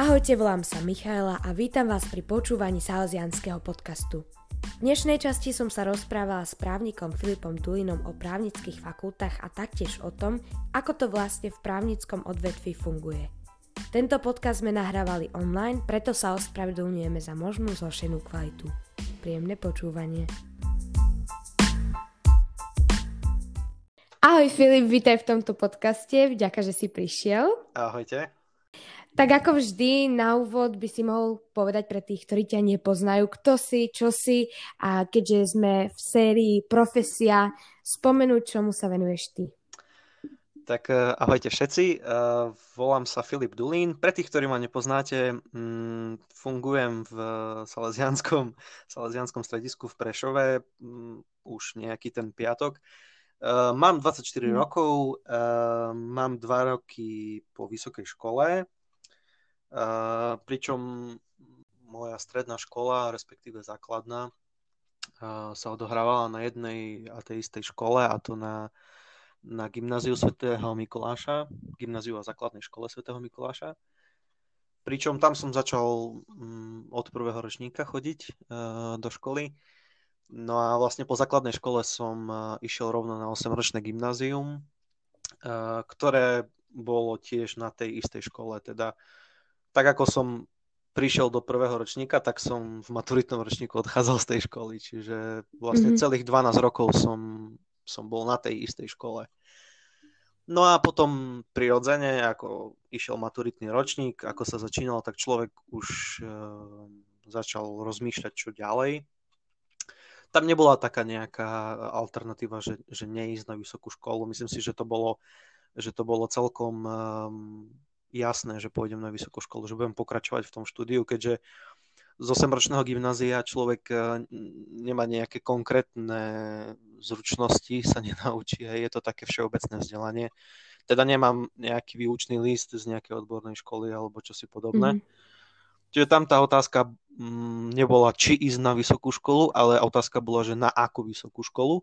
Ahojte, volám sa Michaela a vítam vás pri počúvaní Salesianského podcastu. V dnešnej časti som sa rozprávala s právnikom Filipom Dulinom o právnických fakultách a taktiež o tom, ako to vlastne v právnickom odvetvi funguje. Tento podcast sme nahrávali online, preto sa ospravedlňujeme za možnú zhoršenú kvalitu. Príjemné počúvanie. Ahoj Filip, vítaj v tomto podcaste, vďaka, že si prišiel. Ahojte. Tak ako vždy, na úvod by si mohol povedať pre tých, ktorí ťa nepoznajú, kto si, čo si a keďže sme v sérii Profesia, spomenúť, čomu sa venuješ ty. Tak eh, ahojte všetci, uh, volám sa Filip Dulín. Pre tých, ktorí ma nepoznáte, um, fungujem v Salesianskom, Salesianskom stredisku v Prešove um, už nejaký ten piatok. Uh, mám 24 mm. rokov, mám 2 roky po vysokej škole, uh, pričom moja stredná škola, respektíve základná, uh, sa odohrávala na jednej a tej istej škole, a to na, na gymnáziu svätého Mikuláša, gymnáziu a základnej škole svätého Mikuláša. Pričom tam som začal um, od prvého ročníka chodiť uh, do školy No a vlastne po základnej škole som išiel rovno na 8-ročné gymnázium, ktoré bolo tiež na tej istej škole. Teda tak ako som prišiel do prvého ročníka, tak som v maturitnom ročníku odchádzal z tej školy. Čiže vlastne mm-hmm. celých 12 rokov som, som bol na tej istej škole. No a potom prirodzene, ako išiel maturitný ročník, ako sa začínal, tak človek už uh, začal rozmýšľať, čo ďalej tam nebola taká nejaká alternatíva, že, že neísť na vysokú školu. Myslím si, že to bolo, že to bolo celkom um, jasné, že pôjdem na vysokú školu, že budem pokračovať v tom štúdiu, keďže z 8-ročného gymnázia človek uh, nemá nejaké konkrétne zručnosti, sa nenaučí, je to také všeobecné vzdelanie. Teda nemám nejaký výučný list z nejakej odbornej školy alebo čosi podobné. Mm-hmm Čiže tam tá otázka mm, nebola, či ísť na vysokú školu, ale otázka bola, že na akú vysokú školu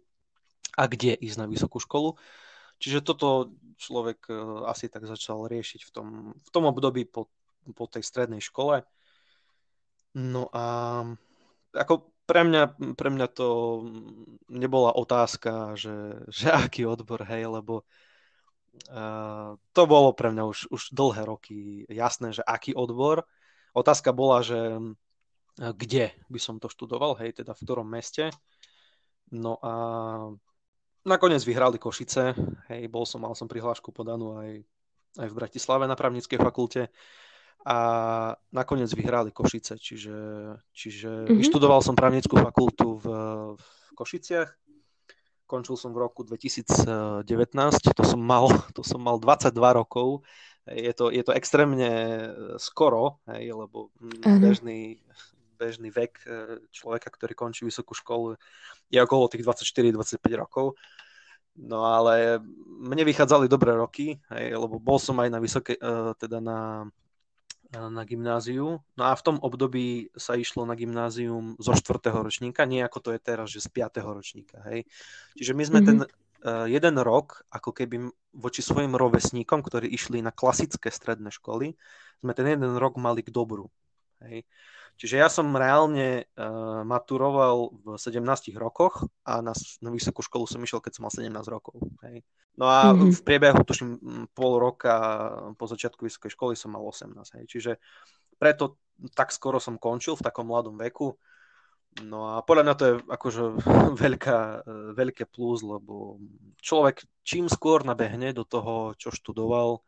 a kde ísť na vysokú školu. Čiže toto človek e, asi tak začal riešiť v tom, v tom období po, po tej strednej škole. No a ako pre mňa, pre mňa to nebola otázka, že, že aký odbor, hej, lebo uh, to bolo pre mňa už, už dlhé roky jasné, že aký odbor, Otázka bola, že kde by som to študoval, hej, teda v ktorom meste. No a nakoniec vyhrali Košice, hej, bol som, mal som prihlášku podanú aj, aj v Bratislave na právnickej fakulte. A nakoniec vyhrali Košice, čiže, čiže mm-hmm. vyštudoval som právnickú fakultu v, v Košiciach, končil som v roku 2019, to som mal, to som mal 22 rokov, je to, je to extrémne e, skoro, hej, lebo bežný, bežný vek e, človeka, ktorý končí vysokú školu, je okolo tých 24-25 rokov. No ale mne vychádzali dobré roky, hej, lebo bol som aj na vysoké, e, teda na, na gymnáziu. No a v tom období sa išlo na gymnázium zo 4. ročníka, nie ako to je teraz, že z 5. ročníka. Hej. Čiže my sme mm-hmm. ten uh, jeden rok, ako keby voči svojim rovesníkom, ktorí išli na klasické stredné školy, sme ten jeden rok mali k dobru. Hej. Čiže ja som reálne uh, maturoval v 17 rokoch a na, na vysokú školu som išiel, keď som mal 17 rokov. Hej. No a mm-hmm. v priebehu, tuším, pol roka po začiatku vysokej školy som mal 18. Hej. Čiže preto tak skoro som končil v takom mladom veku. No a podľa mňa to je akože veľká, veľké plus, lebo človek čím skôr nabehne do toho, čo študoval,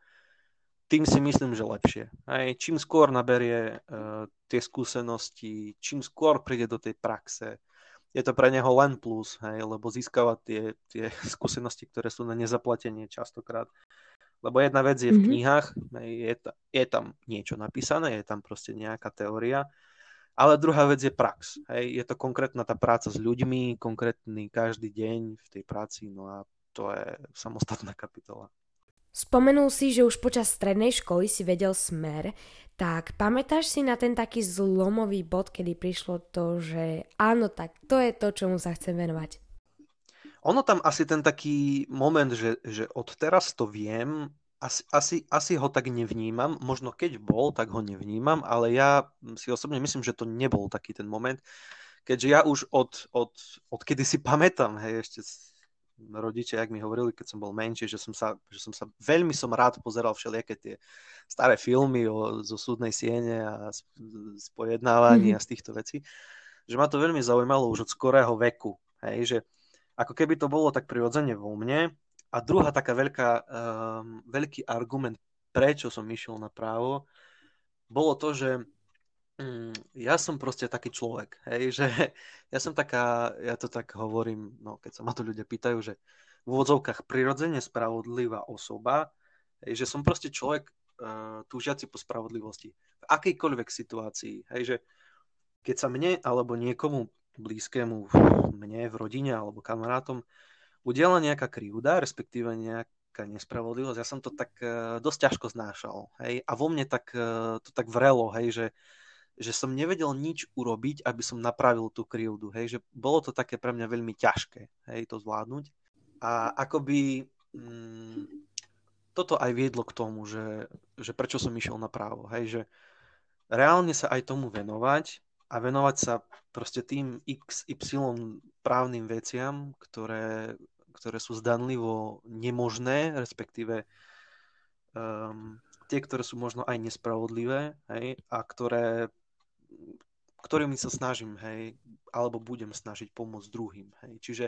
tým si myslím, že lepšie. Aj čím skôr naberie uh, tie skúsenosti, čím skôr príde do tej praxe, je to pre neho len plus, hej, lebo získava tie, tie skúsenosti, ktoré sú na nezaplatenie častokrát. Lebo jedna vec je v mm-hmm. knihách, hej, je, ta, je tam niečo napísané, je tam proste nejaká teória, ale druhá vec je prax. Hej. Je to konkrétna tá práca s ľuďmi, konkrétny každý deň v tej práci, no a to je samostatná kapitola. Spomenul si, že už počas strednej školy si vedel smer, tak pamätáš si na ten taký zlomový bod, kedy prišlo to, že áno, tak to je to, čomu sa chcem venovať? Ono tam asi ten taký moment, že, že od teraz to viem, asi, asi, asi ho tak nevnímam, možno keď bol, tak ho nevnímam, ale ja si osobne myslím, že to nebol taký ten moment, keďže ja už od, od, od kedy si pamätám, hej, ešte rodičia, jak mi hovorili, keď som bol menší, že som sa, že som sa veľmi som rád pozeral všelijaké tie staré filmy o, zo súdnej siene a z, z pojednávaní mm-hmm. a z týchto vecí, že ma to veľmi zaujímalo už od skorého veku, hej, že ako keby to bolo tak prirodzene vo mne. A druhá taká veľká, um, veľký argument, prečo som išiel na právo, bolo to, že ja som proste taký človek, hej, že ja som taká, ja to tak hovorím, no keď sa ma to ľudia pýtajú, že v úvodzovkách prirodzene spravodlivá osoba, hej, že som proste človek uh, túžiaci po spravodlivosti v akejkoľvek situácii, hej, že keď sa mne alebo niekomu blízkému mne v rodine alebo kamarátom udiala nejaká krivda, respektíve nejaká nespravodlivosť, ja som to tak uh, dosť ťažko znášal. Hej? A vo mne tak, uh, to tak vrelo, hej, že, že som nevedel nič urobiť, aby som napravil tú krivdu. Hej? Že bolo to také pre mňa veľmi ťažké hej, to zvládnuť. A akoby mm, toto aj viedlo k tomu, že, že prečo som išiel na právo. Hej? Že reálne sa aj tomu venovať a venovať sa proste tým XY právnym veciam, ktoré, ktoré sú zdanlivo nemožné, respektíve um, tie, ktoré sú možno aj nespravodlivé, hej, a ktoré, ktorými sa snažím, hej, alebo budem snažiť pomôcť druhým. Hej. Čiže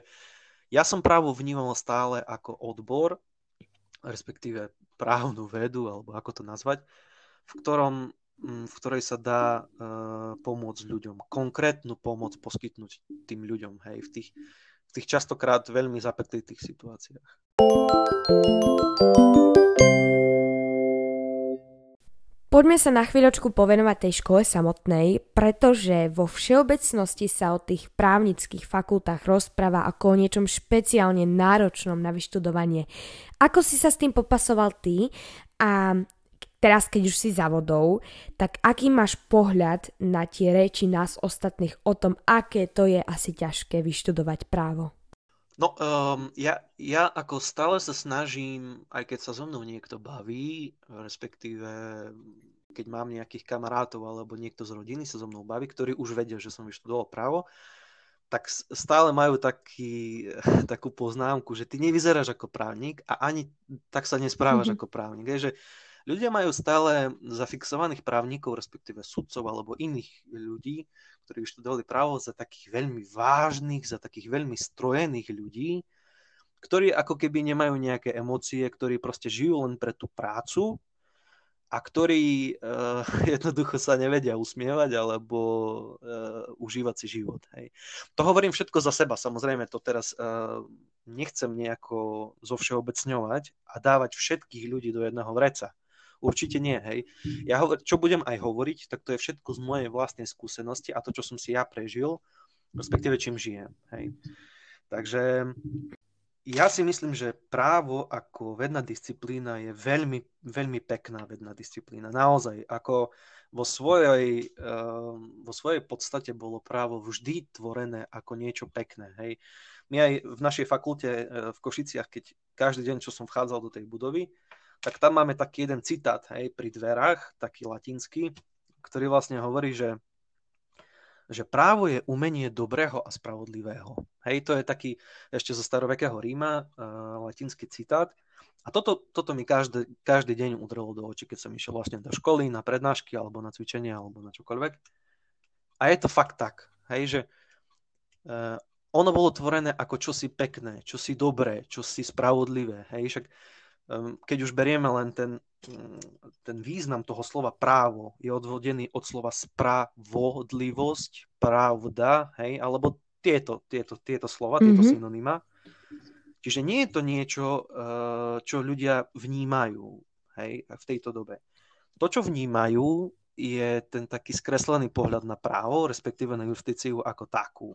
ja som právo vnímal stále ako odbor, respektíve právnu vedu, alebo ako to nazvať, v ktorom v ktorej sa dá uh, pomôcť ľuďom. Konkrétnu pomoc poskytnúť tým ľuďom hej, v, tých, v tých častokrát veľmi zapeklitých situáciách. Poďme sa na chvíľočku povenovať tej škole samotnej, pretože vo všeobecnosti sa o tých právnických fakultách rozpráva ako o niečom špeciálne náročnom na vyštudovanie. Ako si sa s tým popasoval ty a teraz keď už si za vodou, tak aký máš pohľad na tie reči nás ostatných o tom, aké to je asi ťažké vyštudovať právo? No, um, ja, ja ako stále sa snažím, aj keď sa so mnou niekto baví, respektíve keď mám nejakých kamarátov alebo niekto z rodiny sa so mnou baví, ktorí už vedia, že som vyštudoval právo, tak stále majú taký, takú poznámku, že ty nevyzeráš ako právnik a ani tak sa nesprávaš mm-hmm. ako právnik. Je, že Ľudia majú stále zafixovaných právnikov, respektíve sudcov alebo iných ľudí, ktorí študovali právo za takých veľmi vážnych, za takých veľmi strojených ľudí, ktorí ako keby nemajú nejaké emócie, ktorí proste žijú len pre tú prácu a ktorí uh, jednoducho sa nevedia usmievať alebo uh, užívať si život. Hej. To hovorím všetko za seba, samozrejme to teraz uh, nechcem nejako zovšeobecňovať a dávať všetkých ľudí do jedného vreca. Určite nie, hej. Ja hovor, čo budem aj hovoriť, tak to je všetko z mojej vlastnej skúsenosti a to, čo som si ja prežil, respektíve čím žijem, hej. Takže ja si myslím, že právo ako vedná disciplína je veľmi, veľmi pekná vedná disciplína. Naozaj, ako vo svojej, uh, vo svojej podstate bolo právo vždy tvorené ako niečo pekné. Hej. My aj v našej fakulte uh, v Košiciach, keď každý deň, čo som vchádzal do tej budovy, tak tam máme taký jeden citát hej, pri dverách, taký latinský, ktorý vlastne hovorí, že, že právo je umenie dobrého a spravodlivého. Hej, to je taký ešte zo starovekého Ríma uh, latinský citát. A toto, toto mi každý, každý deň udrelo do očí, keď som išiel vlastne do školy, na prednášky, alebo na cvičenie, alebo na čokoľvek. A je to fakt tak, hej, že uh, ono bolo tvorené ako čosi pekné, čosi dobré, čosi spravodlivé. Hej, však keď už berieme len ten, ten význam toho slova právo, je odvodený od slova spravodlivosť, pravda, hej, alebo tieto, tieto, tieto slova, mm-hmm. tieto synonyma. Čiže nie je to niečo, eh, čo ľudia vnímajú hej, v tejto dobe. To, čo vnímajú, je ten taký skreslený pohľad na právo, respektíve na justíciu ako takú.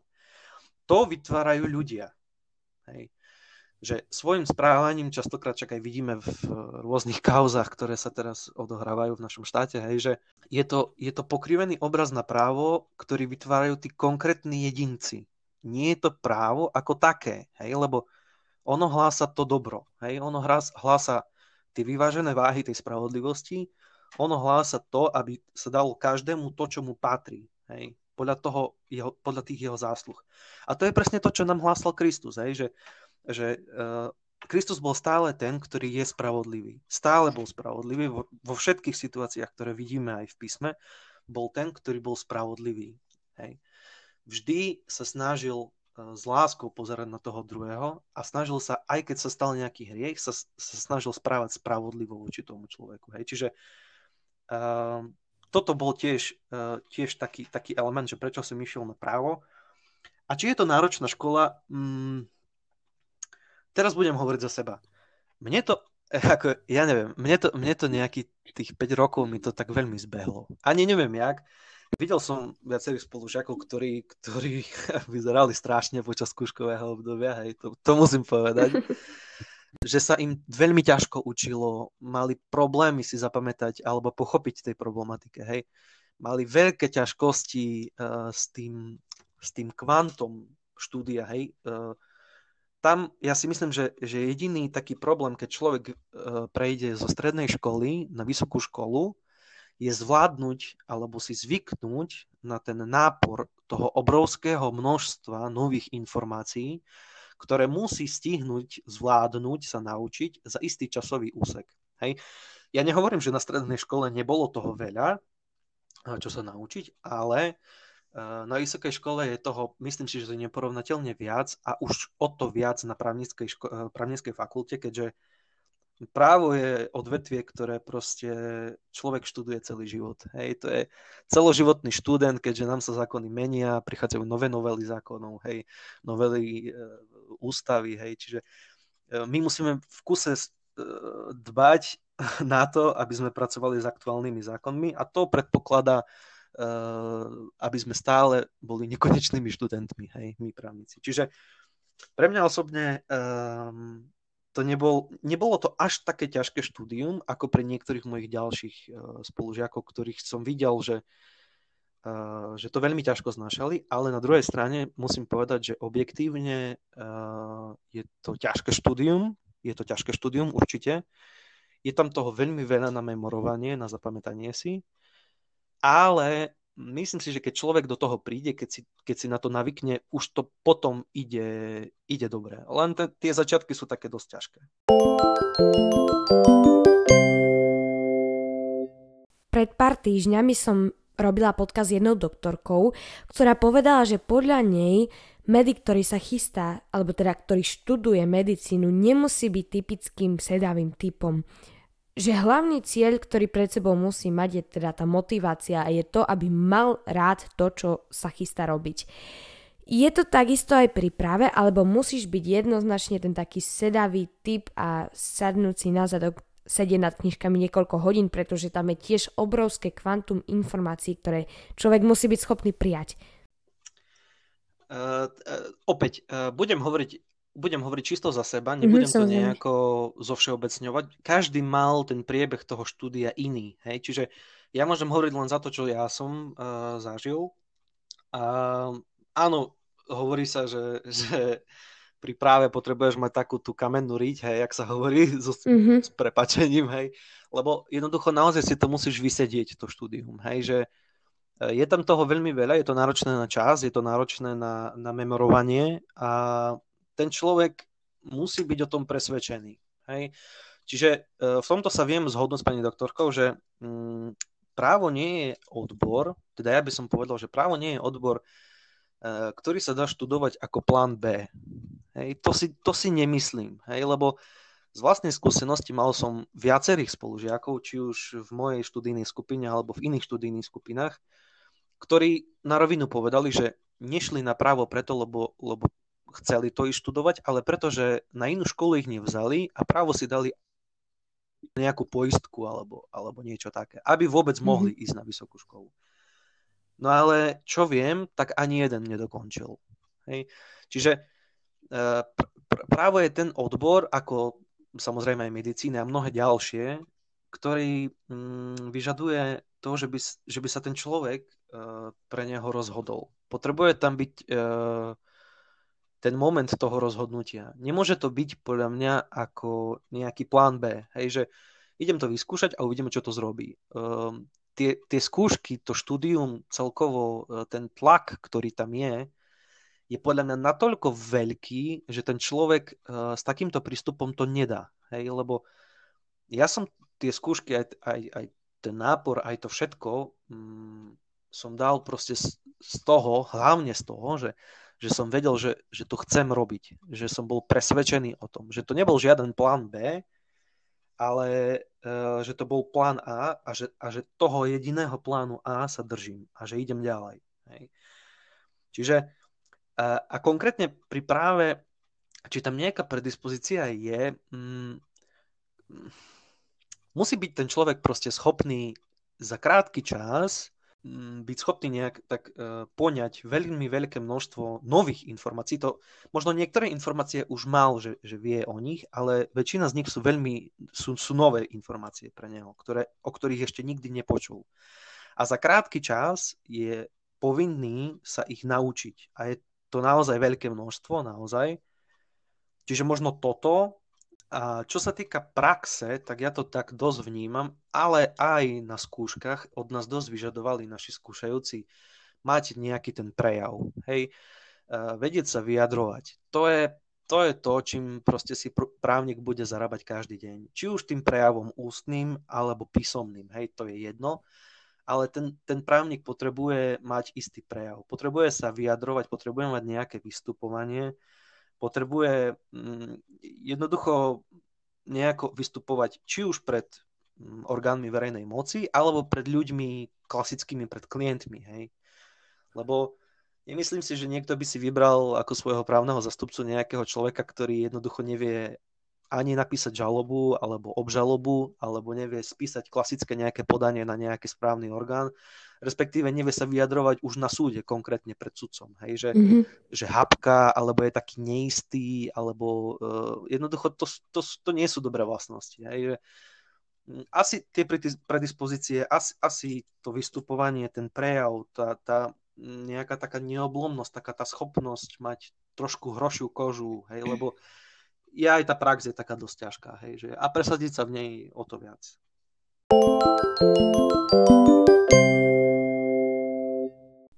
To vytvárajú ľudia. Hej že svojim správaním, častokrát čak aj vidíme v rôznych kauzách, ktoré sa teraz odohrávajú v našom štáte, hej, že je to, je to pokrivený obraz na právo, ktorý vytvárajú tí konkrétni jedinci. Nie je to právo ako také, hej, lebo ono hlása to dobro, hej, ono hlása tie vyvážené váhy tej spravodlivosti, ono hlása to, aby sa dalo každému to, čo mu patrí. Hej? Podľa, toho jeho, podľa tých jeho zásluh. A to je presne to, čo nám hlásal Kristus. Hej? Že, že uh, Kristus bol stále ten, ktorý je spravodlivý. Stále bol spravodlivý vo, vo všetkých situáciách, ktoré vidíme aj v písme. Bol ten, ktorý bol spravodlivý. Hej. Vždy sa snažil e, s láskou pozerať na toho druhého a snažil sa, aj keď sa stal nejaký hriech, sa, sa snažil správať spravodlivo voči tomu človeku. Hej. Čiže uh, toto bol tiež, uh, tiež taký, taký element, že prečo som išiel na právo. A či je to náročná škola? Mm, teraz budem hovoriť za seba. Mne to, ako, ja neviem, mne to, mne to nejaký tých 5 rokov mi to tak veľmi zbehlo. Ani neviem jak. Videl som viacerých spolužiakov, ktorí, ktorí vyzerali strašne počas skúškového obdobia, hej, to, to musím povedať. že sa im veľmi ťažko učilo, mali problémy si zapamätať alebo pochopiť tej problematike, hej. Mali veľké ťažkosti uh, s, tým, s tým kvantom štúdia, hej. Uh, tam ja si myslím, že, že jediný taký problém, keď človek uh, prejde zo strednej školy na vysokú školu, je zvládnuť alebo si zvyknúť na ten nápor toho obrovského množstva nových informácií, ktoré musí stihnúť, zvládnuť, sa naučiť za istý časový úsek. Hej. Ja nehovorím, že na strednej škole nebolo toho veľa, čo sa naučiť, ale na vysokej škole je toho, myslím si, že je neporovnateľne viac a už o to viac na právnickej, ško- eh, právnickej fakulte, keďže právo je odvetvie, ktoré proste človek študuje celý život. Hej, to je celoživotný študent, keďže nám sa zákony menia, prichádzajú nové novely zákonov, hej, novely e, ústavy, hej, čiže my musíme v kuse dbať na to, aby sme pracovali s aktuálnymi zákonmi a to predpokladá Eh, aby sme stále boli nekonečnými študentmi, hej, my právnici. Čiže pre mňa osobne um, to nebol, nebolo to až také ťažké štúdium, ako pre niektorých mojich ďalších uh, spolužiakov, ktorých som videl, že, uh, že to veľmi ťažko znášali, ale na druhej strane musím povedať, že objektívne uh, je to ťažké štúdium, je to ťažké štúdium určite, je tam toho veľmi veľa na memorovanie, na zapamätanie si, ale myslím si, že keď človek do toho príde, keď si, keď si na to navykne, už to potom ide, ide dobre. Len t- tie začiatky sú také dosť ťažké. Pred pár týždňami som robila podcast s jednou doktorkou, ktorá povedala, že podľa nej medic, ktorý sa chystá, alebo teda ktorý študuje medicínu, nemusí byť typickým sedavým typom že hlavný cieľ, ktorý pred sebou musí mať, je teda tá motivácia a je to, aby mal rád to, čo sa chystá robiť. Je to takisto aj pri práve, alebo musíš byť jednoznačne ten taký sedavý typ a sadnúci na zadok sedieť nad knižkami niekoľko hodín, pretože tam je tiež obrovské kvantum informácií, ktoré človek musí byť schopný prijať. Uh, uh, opäť, uh, budem hovoriť budem hovoriť čisto za seba, mhm, nebudem mm-hmm, to nejako zovšeobecňovať. Každý mal ten priebeh toho štúdia iný. Hej? Čiže ja môžem hovoriť len za to, čo ja som uh, zažil. A áno, hovorí sa, že, že pri práve potrebuješ mať takú tú kamennú riť, hej, jak sa hovorí, so, mm-hmm. s prepačením, hej. Lebo jednoducho naozaj si to musíš vysedieť, to štúdium, hej, že e, je tam toho veľmi veľa, je to náročné na čas, je to náročné na, na memorovanie a ten človek musí byť o tom presvedčený. Hej? Čiže e, v tomto sa viem zhodnúť s pani doktorkou, že mm, právo nie je odbor, teda ja by som povedal, že právo nie je odbor, e, ktorý sa dá študovať ako plán B. Hej? To, si, to si nemyslím, hej? lebo z vlastnej skúsenosti mal som viacerých spolužiakov, či už v mojej študijnej skupine alebo v iných študijných skupinách, ktorí na rovinu povedali, že nešli na právo preto, lebo, lebo chceli to študovať, ale pretože na inú školu ich nevzali a právo si dali nejakú poistku alebo, alebo niečo také, aby vôbec mm-hmm. mohli ísť na vysokú školu. No ale čo viem, tak ani jeden nedokončil. Hej. Čiže e, pr- právo je ten odbor, ako samozrejme aj medicína a mnohé ďalšie, ktorý mm, vyžaduje to, že by, že by sa ten človek e, pre neho rozhodol. Potrebuje tam byť e, ten moment toho rozhodnutia. Nemôže to byť podľa mňa ako nejaký plán B. Hej, že idem to vyskúšať a uvidíme, čo to zrobí. Um, tie, tie skúšky, to štúdium, celkovo e, ten tlak, ktorý tam je, je podľa mňa natoľko veľký, že ten človek uh, s takýmto prístupom to nedá. Hej, lebo ja som tie skúšky, aj, aj, aj ten nápor, aj to všetko um, som dal proste z, z toho, hlavne z toho, že že som vedel, že, že to chcem robiť, že som bol presvedčený o tom, že to nebol žiaden plán B, ale uh, že to bol plán A a že, a že toho jediného plánu A sa držím a že idem ďalej. Hej. Čiže uh, a konkrétne pri práve, či tam nejaká predispozícia je, mm, musí byť ten človek proste schopný za krátky čas byť schopný nejak tak uh, poňať veľmi veľké množstvo nových informácií. To, možno niektoré informácie už mal, že, že vie o nich, ale väčšina z nich sú veľmi, sú, sú nové informácie pre neho, ktoré, o ktorých ešte nikdy nepočul. A za krátky čas je povinný sa ich naučiť. A je to naozaj veľké množstvo, naozaj. Čiže možno toto čo sa týka praxe, tak ja to tak dosť vnímam, ale aj na skúškach od nás dosť vyžadovali naši skúšajúci mať nejaký ten prejav, hej, vedieť sa vyjadrovať. To je, to je to, čím proste si právnik bude zarábať každý deň. Či už tým prejavom ústnym alebo písomným, hej, to je jedno, ale ten, ten právnik potrebuje mať istý prejav. Potrebuje sa vyjadrovať, potrebuje mať nejaké vystupovanie, potrebuje mm, jednoducho nejako vystupovať či už pred mm, orgánmi verejnej moci, alebo pred ľuďmi klasickými, pred klientmi, hej. Lebo nemyslím si, že niekto by si vybral ako svojho právneho zastupcu nejakého človeka, ktorý jednoducho nevie ani napísať žalobu alebo obžalobu, alebo nevie spísať klasické nejaké podanie na nejaký správny orgán, respektíve nevie sa vyjadrovať už na súde, konkrétne pred sudcom. Hej, že, mm-hmm. že hapka, alebo je taký neistý, alebo uh, jednoducho to, to, to nie sú dobré vlastnosti. Hej, že, mm, asi tie predispozície, asi, asi to vystupovanie, ten prejav, tá, tá nejaká taká neoblomnosť, taká tá schopnosť mať trošku hrošiu kožu, hej, lebo je aj tá prax je taká dosť ťažká, hej, že, a presadiť sa v nej o to viac.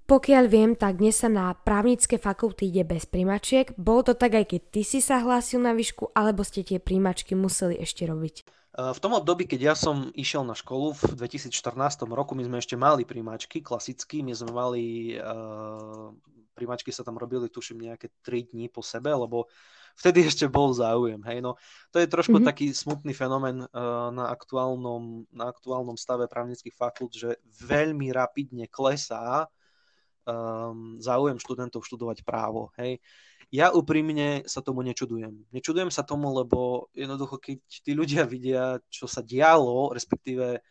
Pokiaľ viem, tak dnes sa na právnické fakulty ide bez príjmačiek. Bolo to tak aj keď ty si sa hlásil na výšku, alebo ste tie príjmačky museli ešte robiť? V tom období, keď ja som išiel na školu v 2014 roku, my sme ešte mali príjmačky, klasicky, my sme mali, uh, príjmačky sa tam robili, tuším, nejaké 3 dní po sebe, lebo vtedy ešte bol záujem. Hej? No, to je trošku mm-hmm. taký smutný fenomén uh, na, aktuálnom, na aktuálnom stave právnických fakult, že veľmi rapidne klesá um, záujem študentov študovať právo. Hej? Ja úprimne sa tomu nečudujem. Nečudujem sa tomu, lebo jednoducho, keď tí ľudia vidia, čo sa dialo, respektíve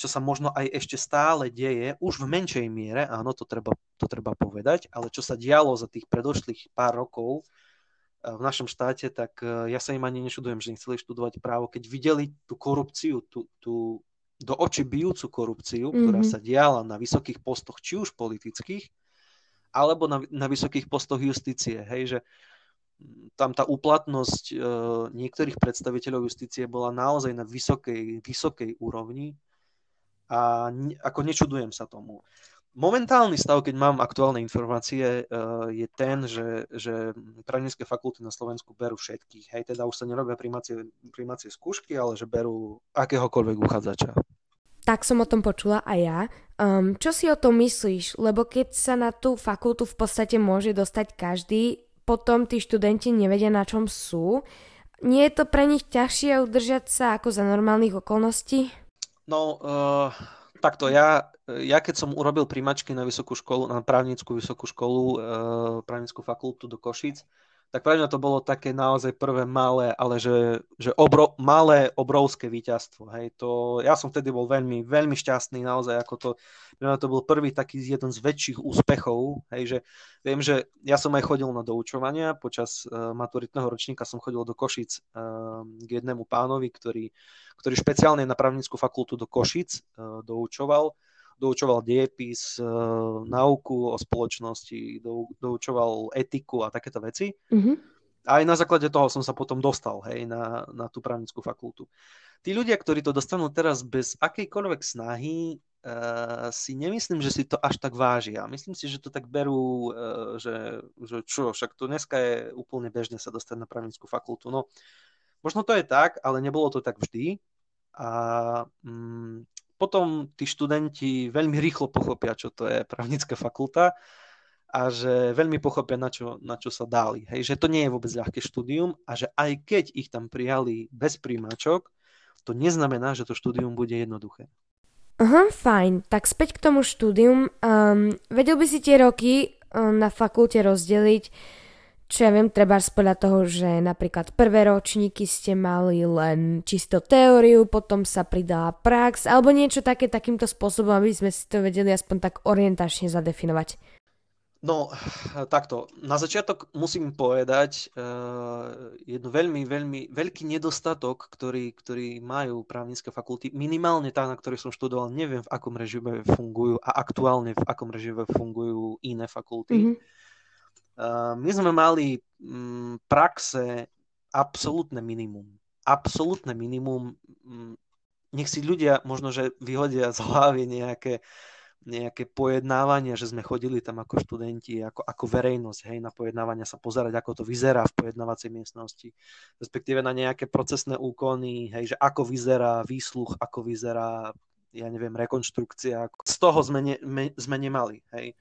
čo sa možno aj ešte stále deje, už v menšej miere, áno, to treba, to treba povedať, ale čo sa dialo za tých predošlých pár rokov, v našom štáte, tak e, ja sa im ani nešudujem, že nechceli študovať právo, keď videli tú korupciu, tú, tú do očí bijúcu korupciu, mm-hmm. ktorá sa diala na vysokých postoch, či už politických, alebo na, na vysokých postoch justície. Hej, že tam tá úplatnosť e, niektorých predstaviteľov justície bola naozaj na vysokej, vysokej úrovni a ne, ako nečudujem sa tomu momentálny stav, keď mám aktuálne informácie, uh, je ten, že, že právnické fakulty na Slovensku berú všetkých. Hej, teda už sa nerobia primácie, primácie skúšky, ale že berú akéhokoľvek uchádzača. Tak som o tom počula aj ja. Um, čo si o tom myslíš? Lebo keď sa na tú fakultu v podstate môže dostať každý, potom tí študenti nevedia, na čom sú. Nie je to pre nich ťažšie udržať sa ako za normálnych okolností? No, uh, takto ja ja keď som urobil príjmačky na vysokú školu, na právnickú vysokú školu, e, právnickú fakultu do Košic, tak pre mňa to bolo také naozaj prvé malé, ale že, že obro, malé, obrovské víťazstvo. Hej. To, ja som vtedy bol veľmi, veľmi šťastný naozaj, ako to, pre mňa to bol prvý taký jeden z väčších úspechov. Hej, že viem, že ja som aj chodil na doučovania, počas uh, maturitného ročníka som chodil do Košic uh, k jednému pánovi, ktorý, ktorý špeciálne na právnickú fakultu do Košic uh, doučoval doučoval diepis, nauku o spoločnosti, doučoval etiku a takéto veci. Mm-hmm. A aj na základe toho som sa potom dostal hej, na, na tú právnickú fakultu. Tí ľudia, ktorí to dostanú teraz bez akejkoľvek snahy, uh, si nemyslím, že si to až tak vážia. Myslím si, že to tak berú, uh, že, že čo, však to dneska je úplne bežné sa dostať na právnickú fakultu. No, možno to je tak, ale nebolo to tak vždy. A um, potom tí študenti veľmi rýchlo pochopia, čo to je právnická fakulta a že veľmi pochopia, na čo, na čo sa dali. Hej, že to nie je vôbec ľahké štúdium a že aj keď ich tam prijali bez príjmačok, to neznamená, že to štúdium bude jednoduché. Aha, fajn. Tak späť k tomu štúdium. Um, vedel by si tie roky um, na fakulte rozdeliť, čo ja viem, treba podľa toho, že napríklad prvé ročníky ste mali len čisto teóriu, potom sa pridala prax, alebo niečo také takýmto spôsobom, aby sme si to vedeli aspoň tak orientačne zadefinovať. No, takto. Na začiatok musím povedať uh, jednu veľmi, veľmi veľký nedostatok, ktorý, ktorý majú právnické fakulty. Minimálne tá, na ktorej som študoval, neviem v akom režime fungujú a aktuálne v akom režime fungujú iné fakulty. Mm-hmm. Uh, my sme mali um, praxe absolútne minimum. Absolútne minimum. Um, nech si ľudia možno, že vyhodia z hlavy nejaké nejaké pojednávania, že sme chodili tam ako študenti, ako, ako verejnosť, hej, na pojednávania sa pozerať, ako to vyzerá v pojednávacej miestnosti, respektíve na nejaké procesné úkony, hej, že ako vyzerá výsluch, ako vyzerá, ja neviem, rekonštrukcia. Z toho sme, ne, me, sme nemali, hej.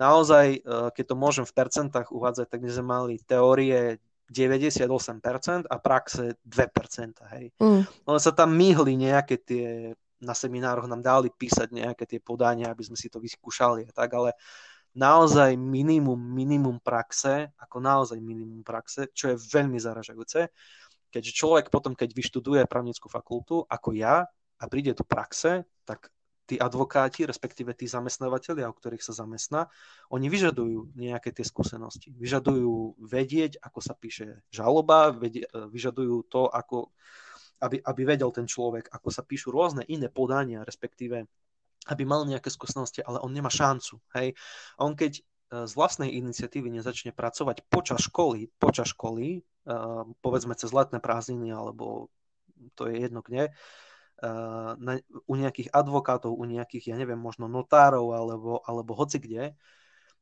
Naozaj, e, keď to môžem v percentách uvádzať, tak my sme mali teórie 98% a praxe 2%, hej. Mm. Ale sa tam myhli nejaké tie na seminároch nám dali písať nejaké tie podania, aby sme si to vyskúšali a tak, ale naozaj minimum, minimum praxe, ako naozaj minimum praxe, čo je veľmi zaražajúce, keďže človek potom, keď vyštuduje právnickú fakultu, ako ja, a príde do praxe, tak tí advokáti, respektíve tí zamestnávateľia, o ktorých sa zamestná, oni vyžadujú nejaké tie skúsenosti. Vyžadujú vedieť, ako sa píše žaloba, vyžadujú to, ako aby, aby vedel ten človek, ako sa píšu rôzne iné podania, respektíve aby mal nejaké skúsenosti, ale on nemá šancu. Hej? On keď e, z vlastnej iniciatívy nezačne pracovať počas školy, počas školy, uh, povedzme cez letné prázdniny, alebo to je jedno kde, na, u nejakých advokátov, u nejakých, ja neviem, možno notárov, alebo, alebo hoci kde,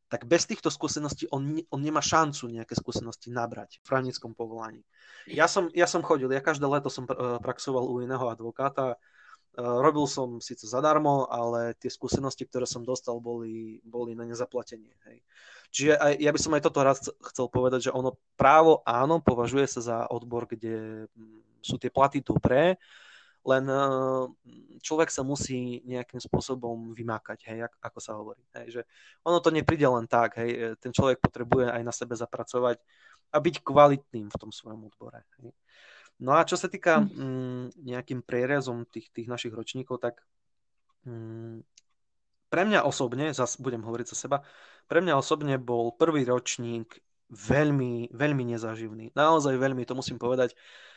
tak bez týchto skúseností on, on nemá šancu nejaké skúsenosti nabrať v právnickom povolaní. Ja som, ja som chodil, ja každé leto som praxoval u iného advokáta, robil som síce zadarmo, ale tie skúsenosti, ktoré som dostal, boli, boli na nezaplatenie. Hej. Čiže aj, ja by som aj toto raz chcel povedať, že ono právo áno, považuje sa za odbor, kde mm, sú tie platy dobré, len eh, človek sa musí nejakým spôsobom vymákať, hej, ako sa hovorí. Hej, že ono to nepríde len tak, hej, eh, ten človek potrebuje aj na sebe zapracovať a byť kvalitným v tom svojom odbore. Hej. No a čo sa týka hm. mm, nejakým prierezom tých, tých našich ročníkov, tak mm, pre mňa osobne, zas budem hovoriť za seba, pre mňa osobne bol prvý ročník veľmi, veľmi nezaživný. Naozaj veľmi, to musím povedať. Eh,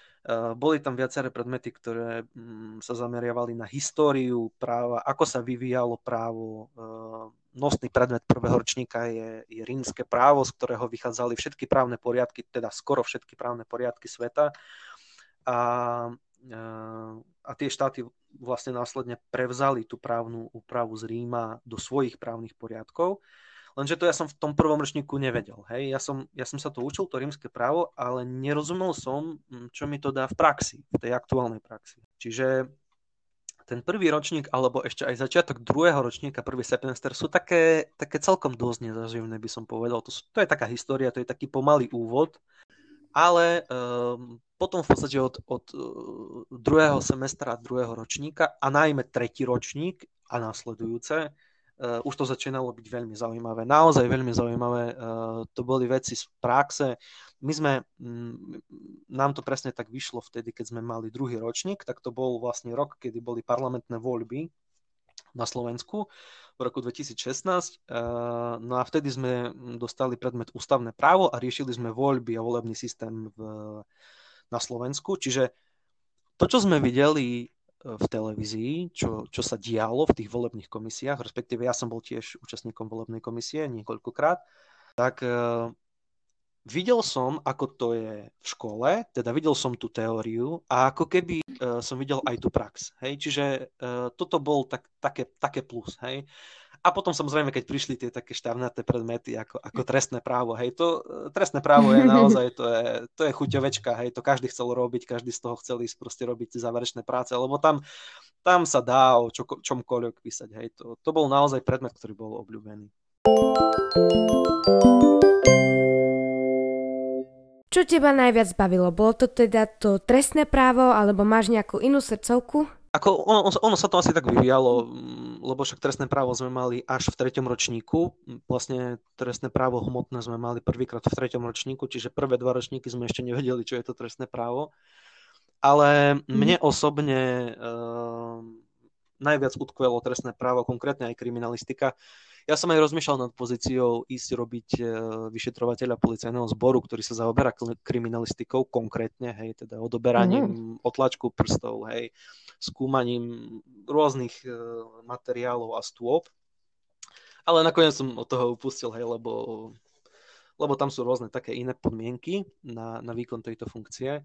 boli tam viaceré predmety, ktoré mm, sa zameriavali na históriu práva, ako sa vyvíjalo právo. Eh, nosný predmet prvého ročníka je, je rímske právo, z ktorého vychádzali všetky právne poriadky, teda skoro všetky právne poriadky sveta. A, eh, a tie štáty vlastne následne prevzali tú právnu úpravu z Ríma do svojich právnych poriadkov. Lenže to ja som v tom prvom ročníku nevedel. Hej. Ja, som, ja som sa to učil, to rímske právo, ale nerozumel som, hm, čo mi to dá v praxi, v tej aktuálnej praxi. Čiže ten prvý ročník, alebo ešte aj začiatok druhého ročníka, prvý semester, sú také, také celkom dosť nezaživné, by som povedal. To, sú, to je taká história, to je taký pomalý úvod, ale um, potom v podstate od, od uh, druhého semestra, druhého ročníka a najmä tretí ročník a následujúce, už to začínalo byť veľmi zaujímavé. Naozaj veľmi zaujímavé. Uh, to boli veci z praxe. My sme, um, nám to presne tak vyšlo vtedy, keď sme mali druhý ročník, tak to bol vlastne rok, kedy boli parlamentné voľby na Slovensku v roku 2016. Uh, no a vtedy sme dostali predmet ústavné právo a riešili sme voľby a volebný systém v, na Slovensku. Čiže to, čo sme videli v televízii, čo, čo sa dialo v tých volebných komisiách, respektíve ja som bol tiež účastníkom volebnej komisie niekoľkokrát, tak uh, videl som, ako to je v škole, teda videl som tú teóriu a ako keby uh, som videl aj tú prax. Hej? Čiže uh, toto bol tak, také, také plus. Hej? A potom samozrejme, keď prišli tie také štavnaté predmety ako, ako trestné právo, hej, to trestné právo je naozaj, to je, to je chuťovečka, hej, to každý chcel robiť, každý z toho chcel ísť proste robiť záverečné práce, lebo tam, tam sa dá o čo, čomkoľvek písať, hej, to, to bol naozaj predmet, ktorý bol obľúbený. Čo teba najviac bavilo? Bolo to teda to trestné právo, alebo máš nejakú inú srdcovku? Ako ono, ono sa to asi tak vyvíjalo, mm, lebo však trestné právo sme mali až v treťom ročníku. Vlastne trestné právo hmotné sme mali prvýkrát v treťom ročníku, čiže prvé dva ročníky sme ešte nevedeli, čo je to trestné právo. Ale mhm. mne osobne uh, najviac utkvelo trestné právo, konkrétne aj kriminalistika. Ja som aj rozmýšľal nad pozíciou ísť robiť uh, vyšetrovateľa policajného zboru, ktorý sa zaoberá kriminalistikou konkrétne, hej, teda odoberaním mm. otlačku prstov, hej, skúmaním rôznych e, materiálov a stôp. Ale nakoniec som od toho upustil, hej, lebo, lebo tam sú rôzne také iné podmienky na, na výkon tejto funkcie.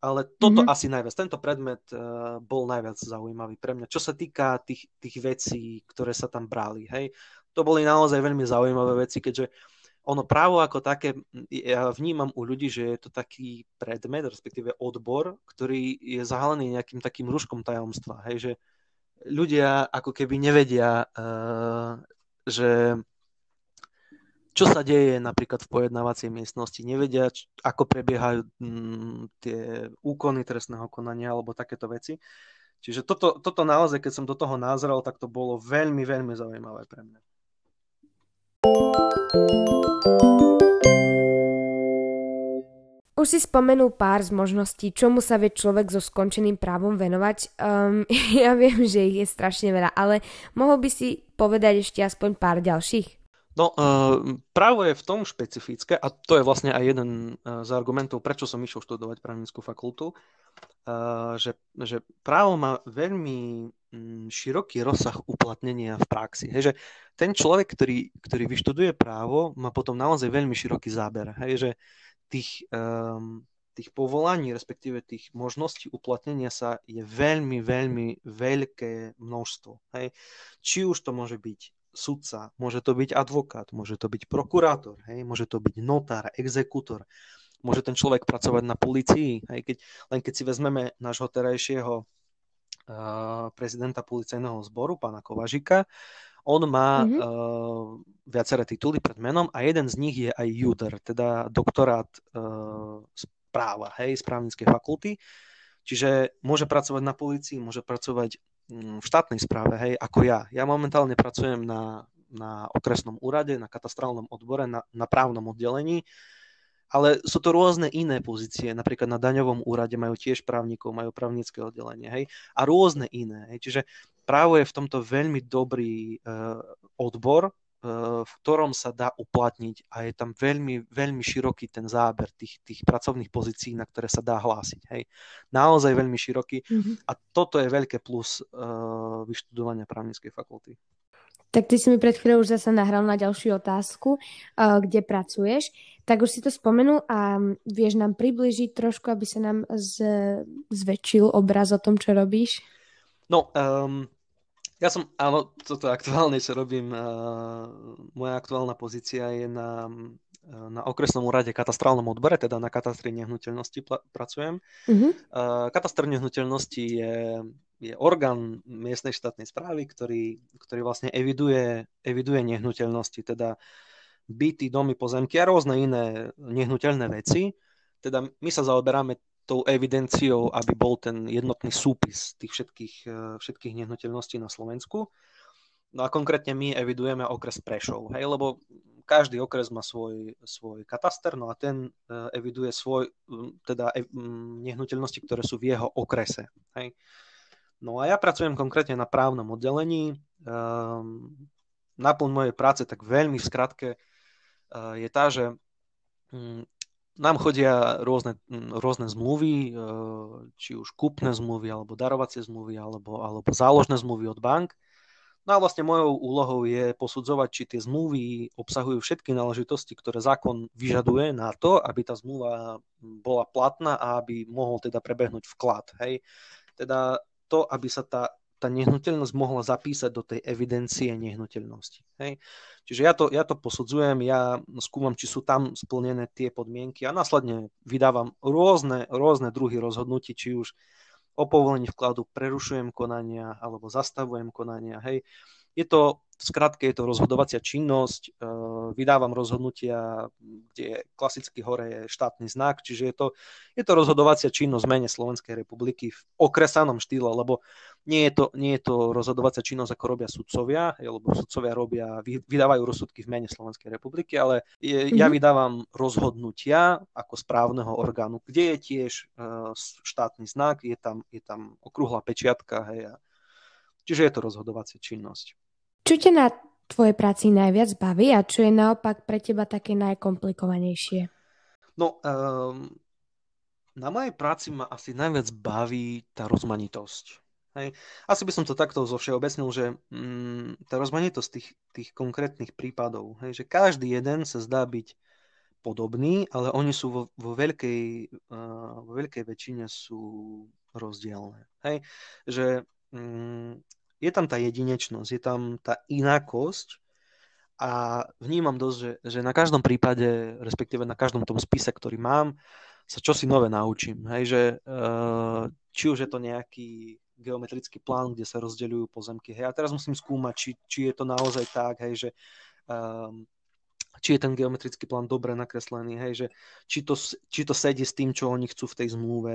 Ale toto mm-hmm. asi najviac, tento predmet uh, bol najviac zaujímavý pre mňa. Čo sa týka tých, tých vecí, ktoré sa tam brali, hej, to boli naozaj veľmi zaujímavé veci, keďže ono právo ako také, ja vnímam u ľudí, že je to taký predmet, respektíve odbor, ktorý je zahalený nejakým takým rúškom tajomstva. Hej, že ľudia ako keby nevedia, uh, že čo sa deje napríklad v pojednávacej miestnosti, nevedia, č- ako prebiehajú m, tie úkony trestného konania alebo takéto veci. Čiže toto, toto naozaj, keď som do toho názrel, tak to bolo veľmi, veľmi zaujímavé pre mňa. Už si spomenul pár z možností, čomu sa vie človek so skončeným právom venovať. Um, ja viem, že ich je strašne veľa, ale mohol by si povedať ešte aspoň pár ďalších? No, uh, právo je v tom špecifické, a to je vlastne aj jeden uh, z argumentov, prečo som išiel študovať právnickú fakultu, uh, že, že právo má veľmi široký rozsah uplatnenia v praxi. Hej, že ten človek, ktorý, ktorý vyštuduje právo, má potom naozaj veľmi široký záber. Hej, že tých, um, tých povolaní, respektíve tých možností uplatnenia sa je veľmi, veľmi veľké množstvo. Hej. Či už to môže byť sudca, môže to byť advokát, môže to byť prokurátor, hej, môže to byť notár, exekútor, môže ten človek pracovať na policii, hej, keď, len keď si vezmeme nášho terajšieho prezidenta policajného zboru, pána Kovažika, on má mm-hmm. uh, viaceré tituly pred menom a jeden z nich je aj JUDER, teda doktorát uh, práva, hej, z právnickej fakulty. Čiže môže pracovať na policii, môže pracovať Mm, v štátnej správe, hej, ako ja. Ja momentálne pracujem na, na okresnom úrade, na katastrálnom odbore, na, na právnom oddelení, ale sú to rôzne iné pozície, napríklad na daňovom úrade majú tiež právnikov, majú právnické oddelenie, hej, a rôzne iné. Hej. Čiže právo je v tomto veľmi dobrý uh, odbor, v ktorom sa dá uplatniť a je tam veľmi, veľmi široký ten záber tých, tých pracovných pozícií, na ktoré sa dá hlásiť. Hej. Naozaj veľmi široký mm-hmm. a toto je veľké plus uh, vyštudovania právnickej fakulty. Tak ty si mi pred chvíľou už zase nahral na ďalšiu otázku, uh, kde pracuješ. Tak už si to spomenul a vieš nám približiť trošku, aby sa nám z, zväčšil obraz o tom, čo robíš? No, um, ja som, áno, toto aktuálne, čo robím, uh, moja aktuálna pozícia je na, uh, na okresnom úrade katastrálnom odbore, teda na katastri nehnuteľnosti pl- pracujem. Uh-huh. Uh, katastr nehnuteľnosti je, je orgán miestnej štátnej správy, ktorý, ktorý vlastne eviduje, eviduje nehnuteľnosti, teda byty, domy, pozemky a rôzne iné nehnuteľné veci. Teda my sa zaoberáme tou evidenciou, aby bol ten jednotný súpis tých všetkých, eh, všetkých nehnuteľností na Slovensku. No a konkrétne my evidujeme okres Prešov, hej, lebo každý okres má svoj, svoj kataster, no a ten eh, eviduje svoj, teda mm, nehnuteľnosti, ktoré sú v jeho okrese. Hej. No a ja pracujem konkrétne na právnom oddelení. Um, náplň mojej práce, tak veľmi v skratke, je tá, že um, nám chodia rôzne, rôzne zmluvy, či už kúpne zmluvy, alebo darovacie zmluvy, alebo, alebo záložné zmluvy od bank. No a vlastne mojou úlohou je posudzovať, či tie zmluvy obsahujú všetky náležitosti, ktoré zákon vyžaduje na to, aby tá zmluva bola platná a aby mohol teda prebehnúť vklad. Hej. Teda to, aby sa tá tá nehnuteľnosť mohla zapísať do tej evidencie nehnuteľnosti. Hej. Čiže ja to, ja to posudzujem, ja skúmam, či sú tam splnené tie podmienky a následne vydávam rôzne, rôzne druhy rozhodnutí, či už o povolení vkladu prerušujem konania alebo zastavujem konania. Hej. Je to, v skratke je to rozhodovacia činnosť, e, vydávam rozhodnutia, kde klasicky hore je štátny znak, čiže je to, je to rozhodovacia činnosť v mene Slovenskej republiky v okresanom štýle, lebo nie je to, nie je to rozhodovacia činnosť, ako robia sudcovia, lebo sudcovia robia, vydávajú rozsudky v mene Slovenskej republiky, ale je, ja vydávam rozhodnutia ako správneho orgánu, kde je tiež uh, štátny znak, je tam, je tam okrúhla pečiatka, hej, a, čiže je to rozhodovacia činnosť. Čo ťa na tvojej práci najviac baví a čo je naopak pre teba také najkomplikovanejšie? No, um, na mojej práci ma asi najviac baví tá rozmanitosť. Hej. Asi by som to takto zo všeobecnil, že mm, tá rozmanitosť tých, tých konkrétnych prípadov, hej, že každý jeden sa zdá byť podobný, ale oni sú vo, vo, veľkej, uh, vo veľkej väčšine sú rozdielne. Hej. Že mm, je tam tá jedinečnosť, je tam tá inakosť a vnímam dosť, že, že na každom prípade, respektíve na každom tom spise, ktorý mám, sa čosi nové naučím. Hej, že, uh, či už je to nejaký geometrický plán, kde sa rozdeľujú pozemky. Hej, a teraz musím skúmať, či, či je to naozaj tak, hej, že um, či je ten geometrický plán dobre nakreslený, hej, že či to, či to sedí s tým, čo oni chcú v tej zmluve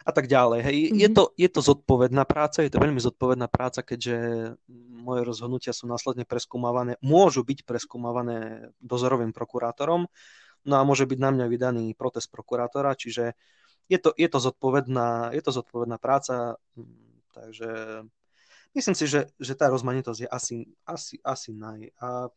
a tak ďalej. Hej. Mm-hmm. Je, to, je to zodpovedná práca, je to veľmi zodpovedná práca, keďže moje rozhodnutia sú následne preskúmavané, môžu byť preskúmavané dozorovým prokurátorom, no a môže byť na mňa vydaný protest prokurátora, čiže je to, je to, zodpovedná, je to zodpovedná práca, takže myslím si, že, že tá rozmanitosť je asi, asi, asi naj. A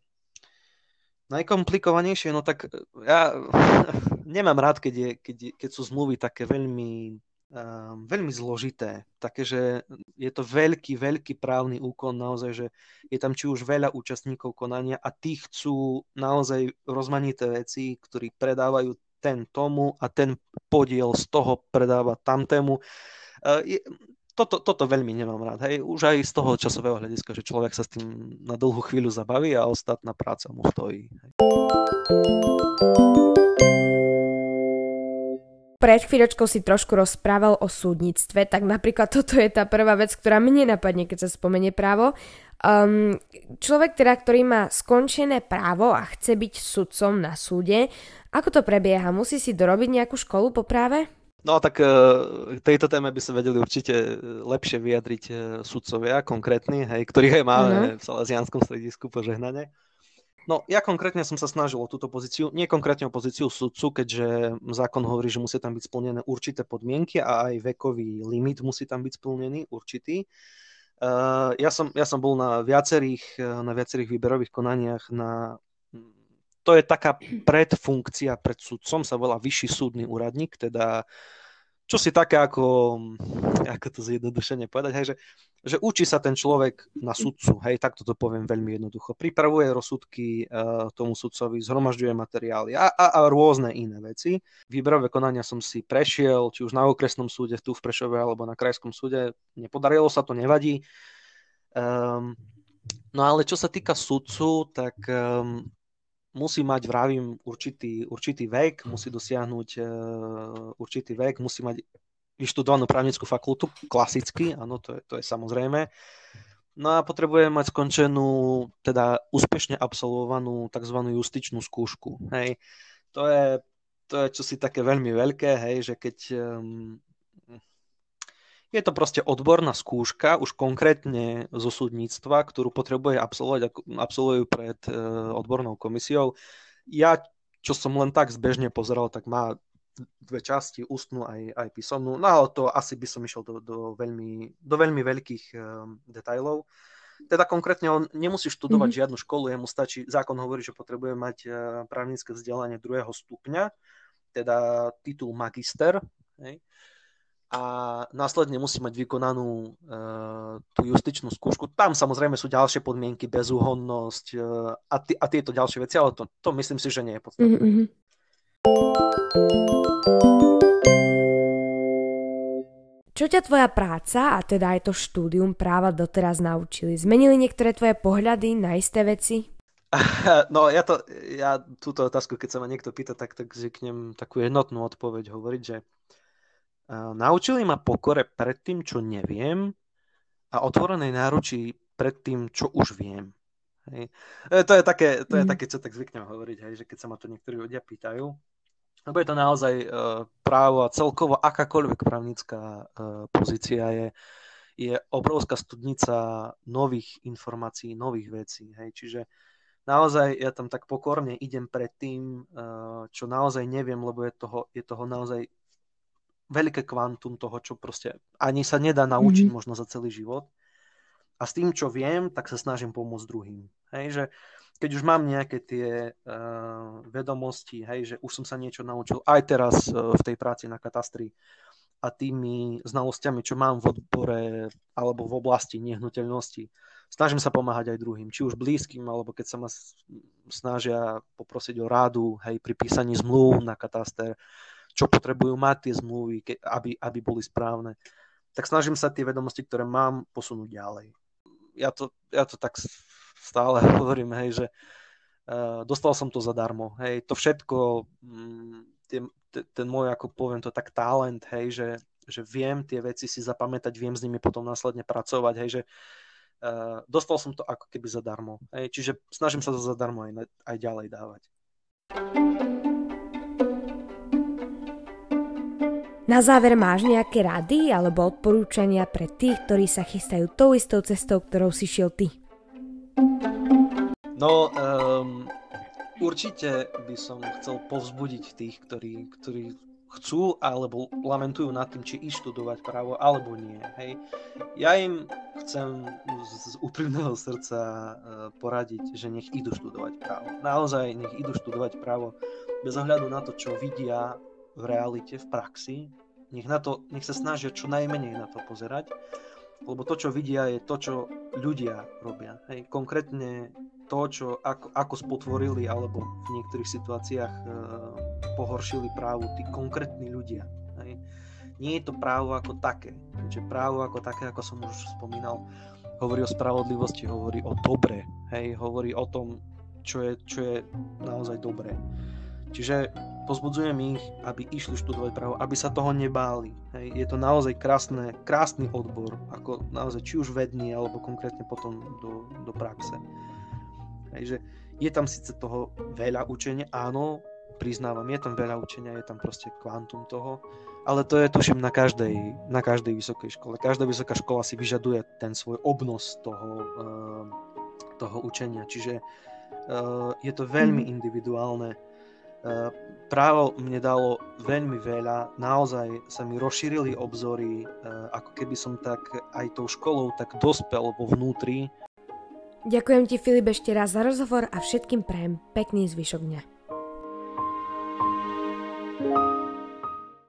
najkomplikovanejšie, no tak ja nemám rád, keď, je, keď, keď sú zmluvy také veľmi um, veľmi zložité. Také, že je to veľký, veľký právny úkon naozaj, že je tam či už veľa účastníkov konania a tí chcú naozaj rozmanité veci, ktorí predávajú ten tomu a ten podiel z toho predáva tamtému. Uh, je, toto, toto veľmi nemám rád. Hej. Už aj z toho časového hľadiska, že človek sa s tým na dlhú chvíľu zabaví a ostatná práca mu stojí. Hej. pred chvíľočkou si trošku rozprával o súdnictve, tak napríklad toto je tá prvá vec, ktorá mne napadne, keď sa spomenie právo. Um, človek teda, ktorý má skončené právo a chce byť sudcom na súde, ako to prebieha? Musí si dorobiť nejakú školu po práve? No tak k e, tejto téme by sa vedeli určite e, lepšie vyjadriť e, sudcovia konkrétni, hej, ktorých aj máme uh-huh. v Salesianskom stredisku požehnane. No, ja konkrétne som sa snažil o túto pozíciu, nie konkrétne o pozíciu sudcu, keďže zákon hovorí, že musí tam byť splnené určité podmienky a aj vekový limit musí tam byť splnený, určitý. Uh, ja, som, ja som bol na viacerých, na viacerých výberových konaniach na to je taká predfunkcia pred sudcom, sa volá vyšší súdny úradník, teda čo si také ako, ako to zjednodušene povedať, hej, že, že učí sa ten človek na sudcu, hej, takto to poviem veľmi jednoducho. Pripravuje rozsudky uh, tomu sudcovi, zhromažďuje materiály a, a, a rôzne iné veci. Výberové konania som si prešiel, či už na okresnom súde tu v Prešove alebo na krajskom súde. Nepodarilo sa to, nevadí. Um, no ale čo sa týka sudcu, tak um, musí mať, vravím, určitý, určitý vek, musí dosiahnuť uh, určitý vek, musí mať vyštudovanú právnickú fakultu, klasicky, áno, to je, to je samozrejme. No a potrebuje mať skončenú, teda úspešne absolvovanú tzv. justičnú skúšku. Hej. To je, to je čosi také veľmi veľké, hej, že keď um, je to proste odborná skúška, už konkrétne zo súdnictva, ktorú potrebuje absolvovať, absolvujú pred e, odbornou komisiou. Ja, čo som len tak zbežne pozeral, tak má dve časti, ústnu aj, aj písomnú, no ale to asi by som išiel do, do, veľmi, do veľmi veľkých um, detajlov. Teda konkrétne on nemusí študovať mm-hmm. žiadnu školu, jemu stačí, zákon hovorí, že potrebuje mať uh, právnické vzdelanie druhého stupňa, teda titul magister, hej, a následne musí mať vykonanú uh, tú justičnú skúšku. Tam samozrejme sú ďalšie podmienky, bezúhonnosť uh, a, t- a tieto ďalšie veci, ale to, to myslím si, že nie je podstatné. Mm-hmm. Čo ťa tvoja práca a teda aj to štúdium práva doteraz naučili? Zmenili niektoré tvoje pohľady na isté veci? No ja, to, ja túto otázku, keď sa ma niekto pýta, tak, tak zvyknem takú jednotnú odpoveď hovoriť, že uh, naučili ma pokore pred tým, čo neviem a otvorenej náručí pred tým, čo už viem. Hej. E, to je také, to je mm. také, čo tak zvyknem hovoriť, hej, že keď sa ma to niektorí ľudia pýtajú, lebo je to naozaj uh, právo a celkovo akákoľvek právnická uh, pozícia je, je obrovská studnica nových informácií, nových vecí. Hej. Čiže naozaj ja tam tak pokorne idem pred tým, uh, čo naozaj neviem, lebo je toho, je toho naozaj veľké kvantum toho, čo proste ani sa nedá naučiť mm-hmm. možno za celý život. A s tým, čo viem, tak sa snažím pomôcť druhým. Hej, že keď už mám nejaké tie uh, vedomosti, hej, že už som sa niečo naučil aj teraz uh, v tej práci na katastri a tými znalosťami, čo mám v odbore alebo v oblasti nehnuteľnosti, snažím sa pomáhať aj druhým, či už blízkym, alebo keď sa ma snažia poprosiť o rádu hej, pri písaní zmluv na kataster, čo potrebujú mať tie zmluvy, aby, aby boli správne, tak snažím sa tie vedomosti, ktoré mám, posunúť ďalej. Ja to, ja to tak stále hovorím, hej, že uh, dostal som to zadarmo. Hej, to všetko, um, tie, ten môj, ako poviem to tak, talent, hej, že, že viem tie veci si zapamätať, viem s nimi potom následne pracovať, hej, že uh, dostal som to ako keby zadarmo. Hej, čiže snažím sa to zadarmo aj, aj ďalej dávať. Na záver máš nejaké rady alebo odporúčania pre tých, ktorí sa chystajú tou istou cestou, ktorou si šiel ty? No, um, určite by som chcel povzbudiť tých, ktorí, ktorí chcú alebo lamentujú nad tým, či študovať právo alebo nie. Hej. Ja im chcem z úprimného srdca uh, poradiť, že nech idú študovať právo. Naozaj nech idú študovať právo bez ohľadu na to, čo vidia v realite, v praxi. Nech, na to, nech sa snažia čo najmenej na to pozerať, lebo to, čo vidia, je to, čo ľudia robia. Hej. Konkrétne to, čo, ako, ako spotvorili alebo v niektorých situáciách e, pohoršili právu tí konkrétni ľudia. Hej. Nie je to právo ako také. Čiže právo ako také, ako som už spomínal, hovorí o spravodlivosti, hovorí o dobre, hej, hovorí o tom, čo je, čo je naozaj dobré. Čiže pozbudzujem ich, aby išli študovať právo, aby sa toho nebáli. Hej. Je to naozaj krásne, krásny odbor, ako naozaj či už vedný, alebo konkrétne potom do, do praxe. Hej, že je tam síce toho veľa učenia, áno, priznávam, je tam veľa učenia, je tam proste kvantum toho, ale to je tuším na každej, na každej vysokej škole. Každá vysoká škola si vyžaduje ten svoj obnos toho, uh, toho učenia, čiže uh, je to veľmi mhm. individuálne. Uh, právo mne dalo veľmi veľa, naozaj sa mi rozšírili obzory, uh, ako keby som tak aj tou školou tak dospel vo vnútri Ďakujem ti Filip ešte raz za rozhovor a všetkým prajem pekný zvyšok dňa.